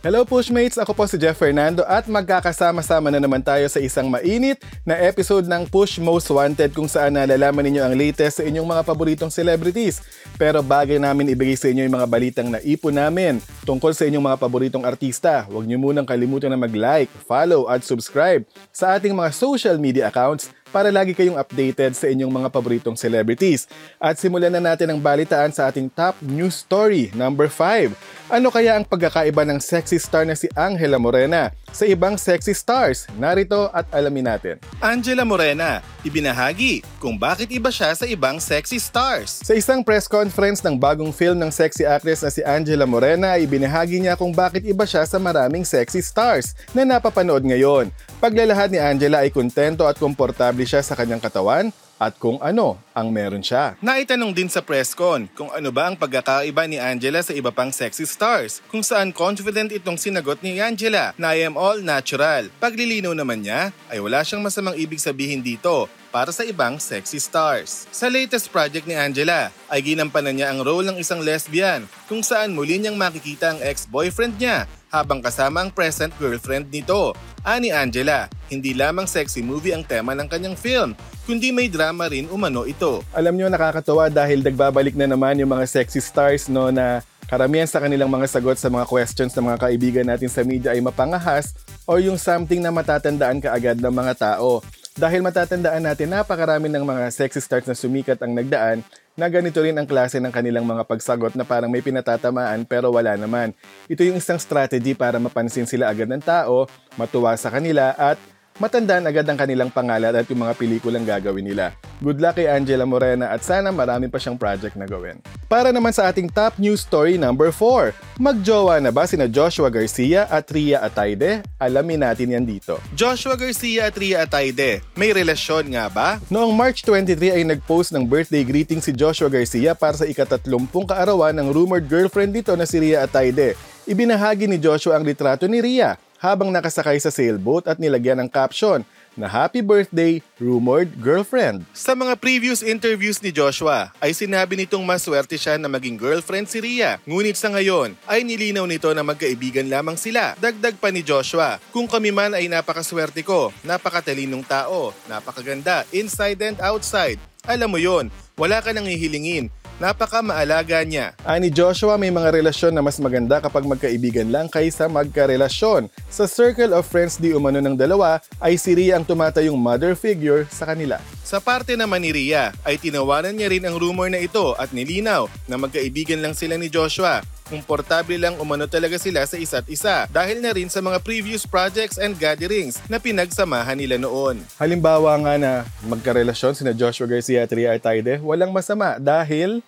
Hello Pushmates! Ako po si Jeff Fernando at magkakasama-sama na naman tayo sa isang mainit na episode ng Push Most Wanted kung saan nalalaman ninyo ang latest sa inyong mga paboritong celebrities. Pero bagay namin ibigay sa inyo yung mga balitang naipon namin tungkol sa inyong mga paboritong artista. Huwag niyo munang kalimutan na mag-like, follow at subscribe sa ating mga social media accounts para lagi kayong updated sa inyong mga paboritong celebrities. At simulan na natin ang balitaan sa ating top news story, number 5. Ano kaya ang pagkakaiba ng sexy star na si Angela Morena sa ibang sexy stars? Narito at alamin natin. Angela Morena, ibinahagi kung bakit iba siya sa ibang sexy stars. Sa isang press conference ng bagong film ng sexy actress na si Angela Morena, ibinahagi niya kung bakit iba siya sa maraming sexy stars na napapanood ngayon. Paglalahad ni Angela ay kontento at komportable siya sa kanyang katawan at kung ano ang meron siya. Naitanong din sa press con kung ano ba ang pagkakaiba ni Angela sa iba pang sexy stars, kung saan confident itong sinagot ni Angela na I am all natural. Paglilinaw naman niya ay wala siyang masamang ibig sabihin dito para sa ibang sexy stars. Sa latest project ni Angela ay ginampanan niya ang role ng isang lesbian kung saan muli niyang makikita ang ex-boyfriend niya habang kasama ang present girlfriend nito. Ani Angela, hindi lamang sexy movie ang tema ng kanyang film, kundi may drama rin umano ito. Alam niyo nakakatawa dahil nagbabalik na naman yung mga sexy stars no na karamihan sa kanilang mga sagot sa mga questions ng mga kaibigan natin sa media ay mapangahas o yung something na matatandaan kaagad ng mga tao. Dahil matatandaan natin napakarami ng mga sexy stars na sumikat ang nagdaan na ganito rin ang klase ng kanilang mga pagsagot na parang may pinatatamaan pero wala naman. Ito yung isang strategy para mapansin sila agad ng tao, matuwa sa kanila at matandaan agad ang kanilang pangalan at yung mga pelikulang gagawin nila. Good luck kay Angela Morena at sana marami pa siyang project na gawin. Para naman sa ating top news story number 4, magjowa na ba sina Joshua Garcia at Ria Ataide? Alamin natin yan dito. Joshua Garcia at Ria Ataide, may relasyon nga ba? Noong March 23 ay nagpost ng birthday greeting si Joshua Garcia para sa ikatatlumpung kaarawan ng rumored girlfriend nito na si Ria Ataide. Ibinahagi ni Joshua ang litrato ni Ria habang nakasakay sa sailboat at nilagyan ng caption na Happy Birthday, Rumored Girlfriend. Sa mga previous interviews ni Joshua, ay sinabi nitong maswerte siya na maging girlfriend si Ria. Ngunit sa ngayon, ay nilinaw nito na magkaibigan lamang sila. Dagdag pa ni Joshua, kung kami man ay napakaswerte ko, napakatalinong tao, napakaganda, inside and outside. Alam mo yon, wala ka nang hihilingin napaka maalaga niya. Ani Joshua may mga relasyon na mas maganda kapag magkaibigan lang kaysa magkarelasyon. Sa circle of friends di umano ng dalawa ay si Ria ang tumatayong mother figure sa kanila. Sa parte naman ni Ria ay tinawanan niya rin ang rumor na ito at nilinaw na magkaibigan lang sila ni Joshua komportable lang umano talaga sila sa isa't isa dahil na rin sa mga previous projects and gatherings na pinagsamahan nila noon. Halimbawa nga na magkarelasyon sina Joshua Garcia at Ria Artaide, walang masama dahil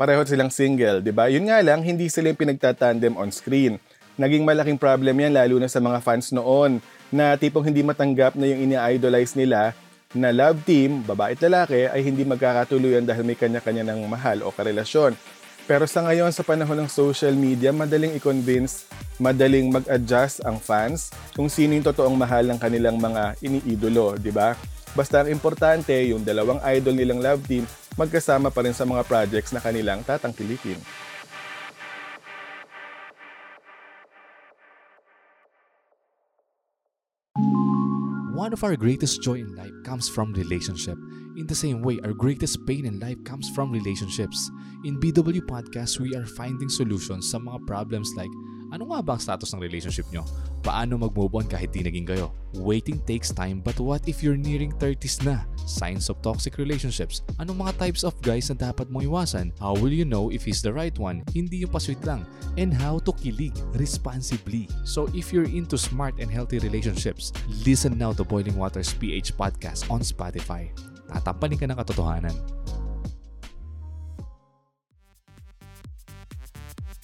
pareho silang single, di ba? Yun nga lang, hindi sila yung pinagtatandem on screen. Naging malaking problem yan lalo na sa mga fans noon na tipong hindi matanggap na yung ini-idolize nila na love team, babae at lalaki, ay hindi magkakatuluyan dahil may kanya-kanya ng mahal o karelasyon. Pero sa ngayon, sa panahon ng social media, madaling i-convince, madaling mag-adjust ang fans kung sino yung totoong mahal ng kanilang mga iniidolo, di ba? Basta ang importante, yung dalawang idol nilang love team, magkasama pa rin sa mga projects na kanilang tatangkilikin. One of our greatest joy in life comes from relationship. In the same way, our greatest pain in life comes from relationships. In BW Podcast, we are finding solutions sa mga problems like ano nga ba ang status ng relationship nyo? Paano mag-move on kahit di naging kayo? Waiting takes time but what if you're nearing 30s na? Signs of toxic relationships. Anong mga types of guys na dapat mong iwasan? How will you know if he's the right one? Hindi yung pasweet lang. And how to kilig responsibly. So if you're into smart and healthy relationships, listen now to Boiling Waters PH Podcast on Spotify. Tatampanin ka ng katotohanan.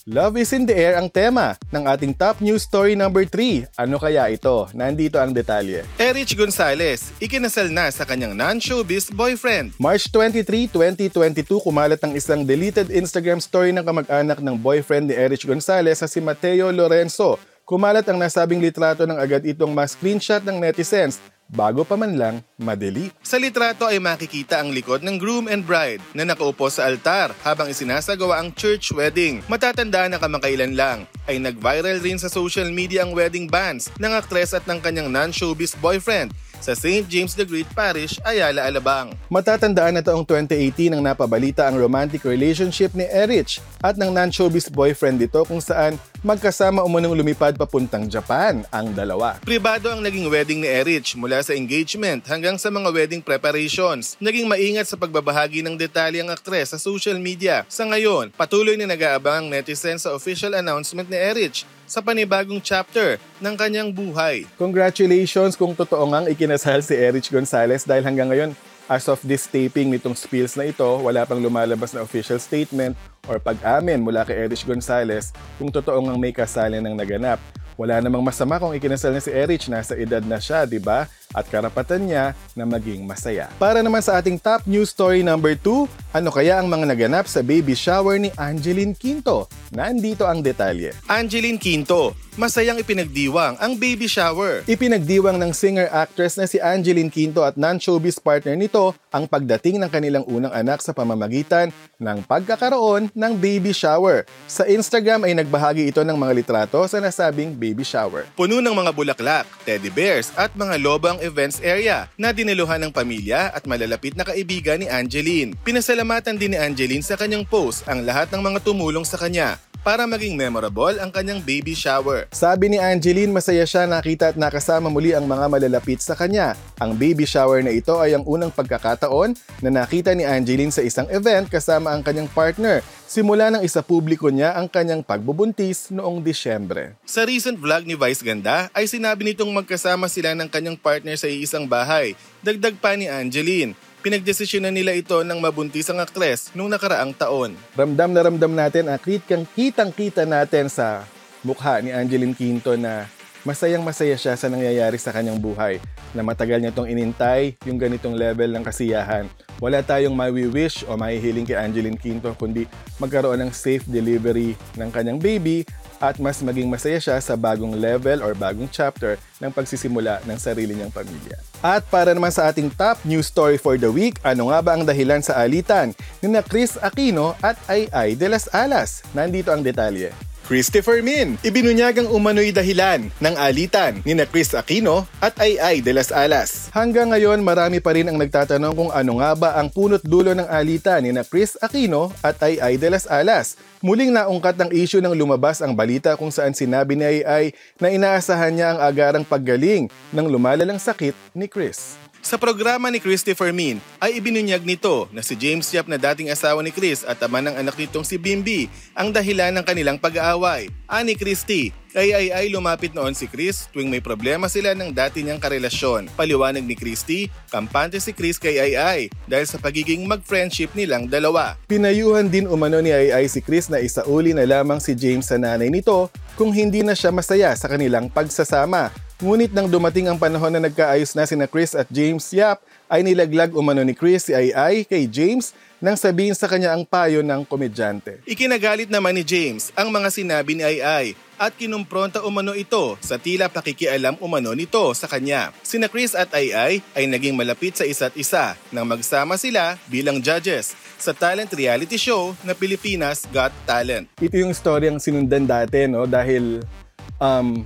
Love is in the air ang tema ng ating top news story number 3. Ano kaya ito? Nandito ang detalye. Erich Gonzalez, ikinasal na sa kanyang non-showbiz boyfriend. March 23, 2022, kumalat ang isang deleted Instagram story ng kamag-anak ng boyfriend ni Erich Gonzalez sa si Mateo Lorenzo. Kumalat ang nasabing litrato ng agad itong ma-screenshot ng netizens bago pa man lang madeli. Sa litrato ay makikita ang likod ng groom and bride na nakaupo sa altar habang isinasagawa ang church wedding. Matatandaan na kamakailan lang ay nag-viral rin sa social media ang wedding bands ng aktres at ng kanyang non-showbiz boyfriend sa St. James the Great Parish, Ayala, Alabang. Matatandaan na taong 2018 nang napabalita ang romantic relationship ni Erich at ng non-showbiz boyfriend dito kung saan magkasama umunong lumipad papuntang Japan ang dalawa. Pribado ang naging wedding ni Erich mula sa engagement hanggang sa mga wedding preparations. Naging maingat sa pagbabahagi ng detalye ang aktres sa social media. Sa ngayon, patuloy na nag-aabang ang netizens sa official announcement ni Erich sa panibagong chapter ng kanyang buhay. Congratulations kung totoo ngang ikinasal si Erich Gonzalez dahil hanggang ngayon, as of this taping nitong spills na ito, wala pang lumalabas na official statement or pag-amin mula kay Erich Gonzalez kung totoo ngang may kasalan ng naganap. Wala namang masama kung ikinasal na si Erich, nasa edad na siya, di ba? At karapatan niya na maging masaya. Para naman sa ating top news story number 2, ano kaya ang mga naganap sa baby shower ni Angeline Quinto? Nandito ang detalye. Angeline Quinto, masayang ipinagdiwang ang baby shower. Ipinagdiwang ng singer-actress na si Angeline Quinto at non-showbiz partner nito ang pagdating ng kanilang unang anak sa pamamagitan ng pagkakaroon ng baby shower. Sa Instagram ay nagbahagi ito ng mga litrato sa nasabing baby shower. Puno ng mga bulaklak, teddy bears at mga lobang events area na diniluhan ng pamilya at malalapit na kaibigan ni Angeline. Pinasalamatan din ni Angeline sa kanyang post ang lahat ng mga tumulong sa kanya para maging memorable ang kanyang baby shower. Sabi ni Angeline, masaya siya nakita at nakasama muli ang mga malalapit sa kanya. Ang baby shower na ito ay ang unang pagkakataon na nakita ni Angeline sa isang event kasama ang kanyang partner. Simula ng isa publiko niya ang kanyang pagbubuntis noong Disyembre. Sa recent vlog ni Vice Ganda ay sinabi nitong magkasama sila ng kanyang partner sa iisang bahay. Dagdag pa ni Angeline, pinagdesisyonan nila ito ng mabuntis ang aktres nung nakaraang taon. Ramdam na ramdam natin at kitang kitang kita natin sa mukha ni Angeline Quinto na masayang masaya siya sa nangyayari sa kanyang buhay na matagal niya itong inintay yung ganitong level ng kasiyahan. Wala tayong mawi-wish o mahihiling kay Angeline Quinto kundi magkaroon ng safe delivery ng kanyang baby at mas maging masaya siya sa bagong level or bagong chapter ng pagsisimula ng sarili niyang pamilya. At para naman sa ating top news story for the week, ano nga ba ang dahilan sa alitan ni na Chris Aquino at Ay Ay de las Alas? Nandito ang detalye. Christopher Min, ibinunyag ang umano'y dahilan ng alitan ni na Chris Aquino at Ay de las Alas. Hanggang ngayon, marami pa rin ang nagtatanong kung ano nga ba ang punot dulo ng alitan ni na Chris Aquino at Ay de las Alas. Muling naungkat ng issue ng lumabas ang balita kung saan sinabi ni Ay na inaasahan niya ang agarang paggaling ng lumalalang sakit ni Chris. Sa programa ni Christopher Min ay ibinunyag nito na si James Yap na dating asawa ni Chris at ama ng anak nitong si Bimbi ang dahilan ng kanilang pag-aaway. Ani Christy, kay ay ay lumapit noon si Chris tuwing may problema sila ng dati niyang karelasyon. Paliwanag ni Christy, kampante si Chris kay ay ay dahil sa pagiging mag-friendship nilang dalawa. Pinayuhan din umano ni Ay Ay si Chris na isauli na lamang si James sa nanay nito kung hindi na siya masaya sa kanilang pagsasama. Ngunit nang dumating ang panahon na nagkaayos na sina Chris at James Yap, ay nilaglag umano ni Chris si Ay kay James nang sabihin sa kanya ang payo ng komedyante. Ikinagalit naman ni James ang mga sinabi ni Ay at kinumpronta umano ito sa tila pakikialam umano nito sa kanya. Sina Chris at Ay Ay ay naging malapit sa isa't isa nang magsama sila bilang judges sa talent reality show na Pilipinas Got Talent. Ito yung storyang sinundan dati no dahil um,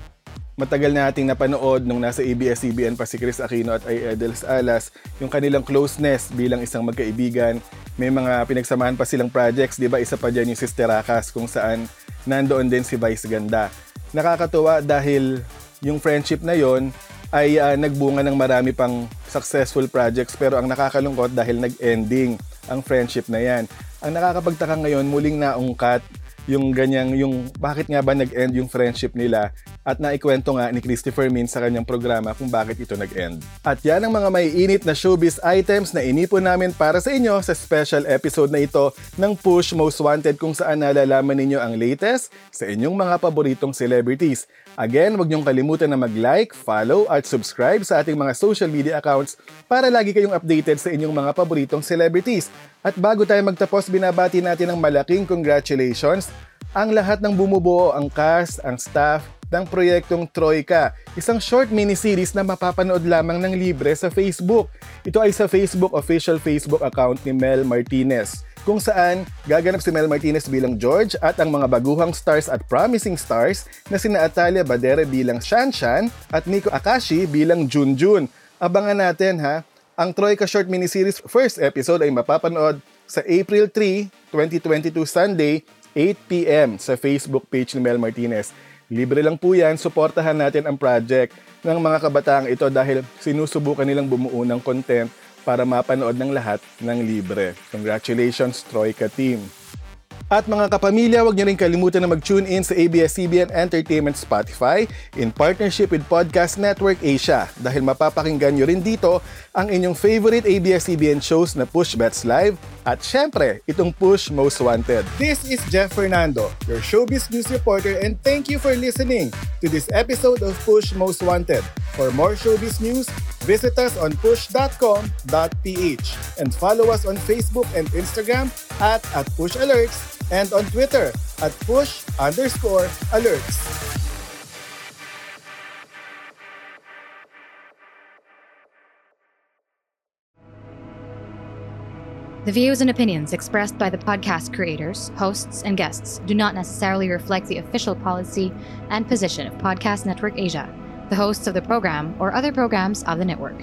matagal nating napanood nung nasa ABS-CBN pa si Chris Aquino at ay Edels Alas, yung kanilang closeness bilang isang magkaibigan. May mga pinagsamahan pa silang projects, di ba? Isa pa dyan yung Sister Akas kung saan nandoon din si Vice Ganda. Nakakatuwa dahil yung friendship na yon ay uh, nagbunga ng marami pang successful projects pero ang nakakalungkot dahil nag-ending ang friendship na yan. Ang nakakapagtaka ngayon, muling naungkat yung ganyang, yung bakit nga ba nag-end yung friendship nila at naikwento nga ni Christopher Min sa kanyang programa kung bakit ito nag-end. At yan ang mga maiinit na showbiz items na inipon namin para sa inyo sa special episode na ito ng Push Most Wanted kung saan nalalaman ninyo ang latest sa inyong mga paboritong celebrities. Again, huwag niyong kalimutan na mag-like, follow at subscribe sa ating mga social media accounts para lagi kayong updated sa inyong mga paboritong celebrities. At bago tayo magtapos, binabati natin ng malaking congratulations ang lahat ng bumubuo, ang cast, ang staff, ng proyektong Troika, isang short miniseries na mapapanood lamang ng libre sa Facebook. Ito ay sa Facebook official Facebook account ni Mel Martinez kung saan gaganap si Mel Martinez bilang George at ang mga baguhang stars at promising stars na sina Atalia Badere bilang Shanshan at Nico Akashi bilang Junjun. Abangan natin ha. Ang Troika Short Miniseries first episode ay mapapanood sa April 3, 2022 Sunday, 8pm sa Facebook page ni Mel Martinez. Libre lang po yan, suportahan natin ang project ng mga kabataang ito dahil sinusubukan nilang bumuo ng content para mapanood ng lahat ng libre. Congratulations, Troika Team! At mga kapamilya, huwag niyo rin kalimutan na mag-tune in sa ABS-CBN Entertainment Spotify in partnership with Podcast Network Asia dahil mapapakinggan niyo rin dito ang inyong favorite ABS-CBN shows na Push Bets Live at syempre, itong Push Most Wanted. This is Jeff Fernando, your showbiz news reporter and thank you for listening to this episode of Push Most Wanted. For more showbiz news, visit us on push.com.ph and follow us on Facebook and Instagram at, at Push Alerts and on Twitter at push underscore alerts. The views and opinions expressed by the podcast creators, hosts, and guests do not necessarily reflect the official policy and position of Podcast Network Asia, the hosts of the program, or other programs of the network.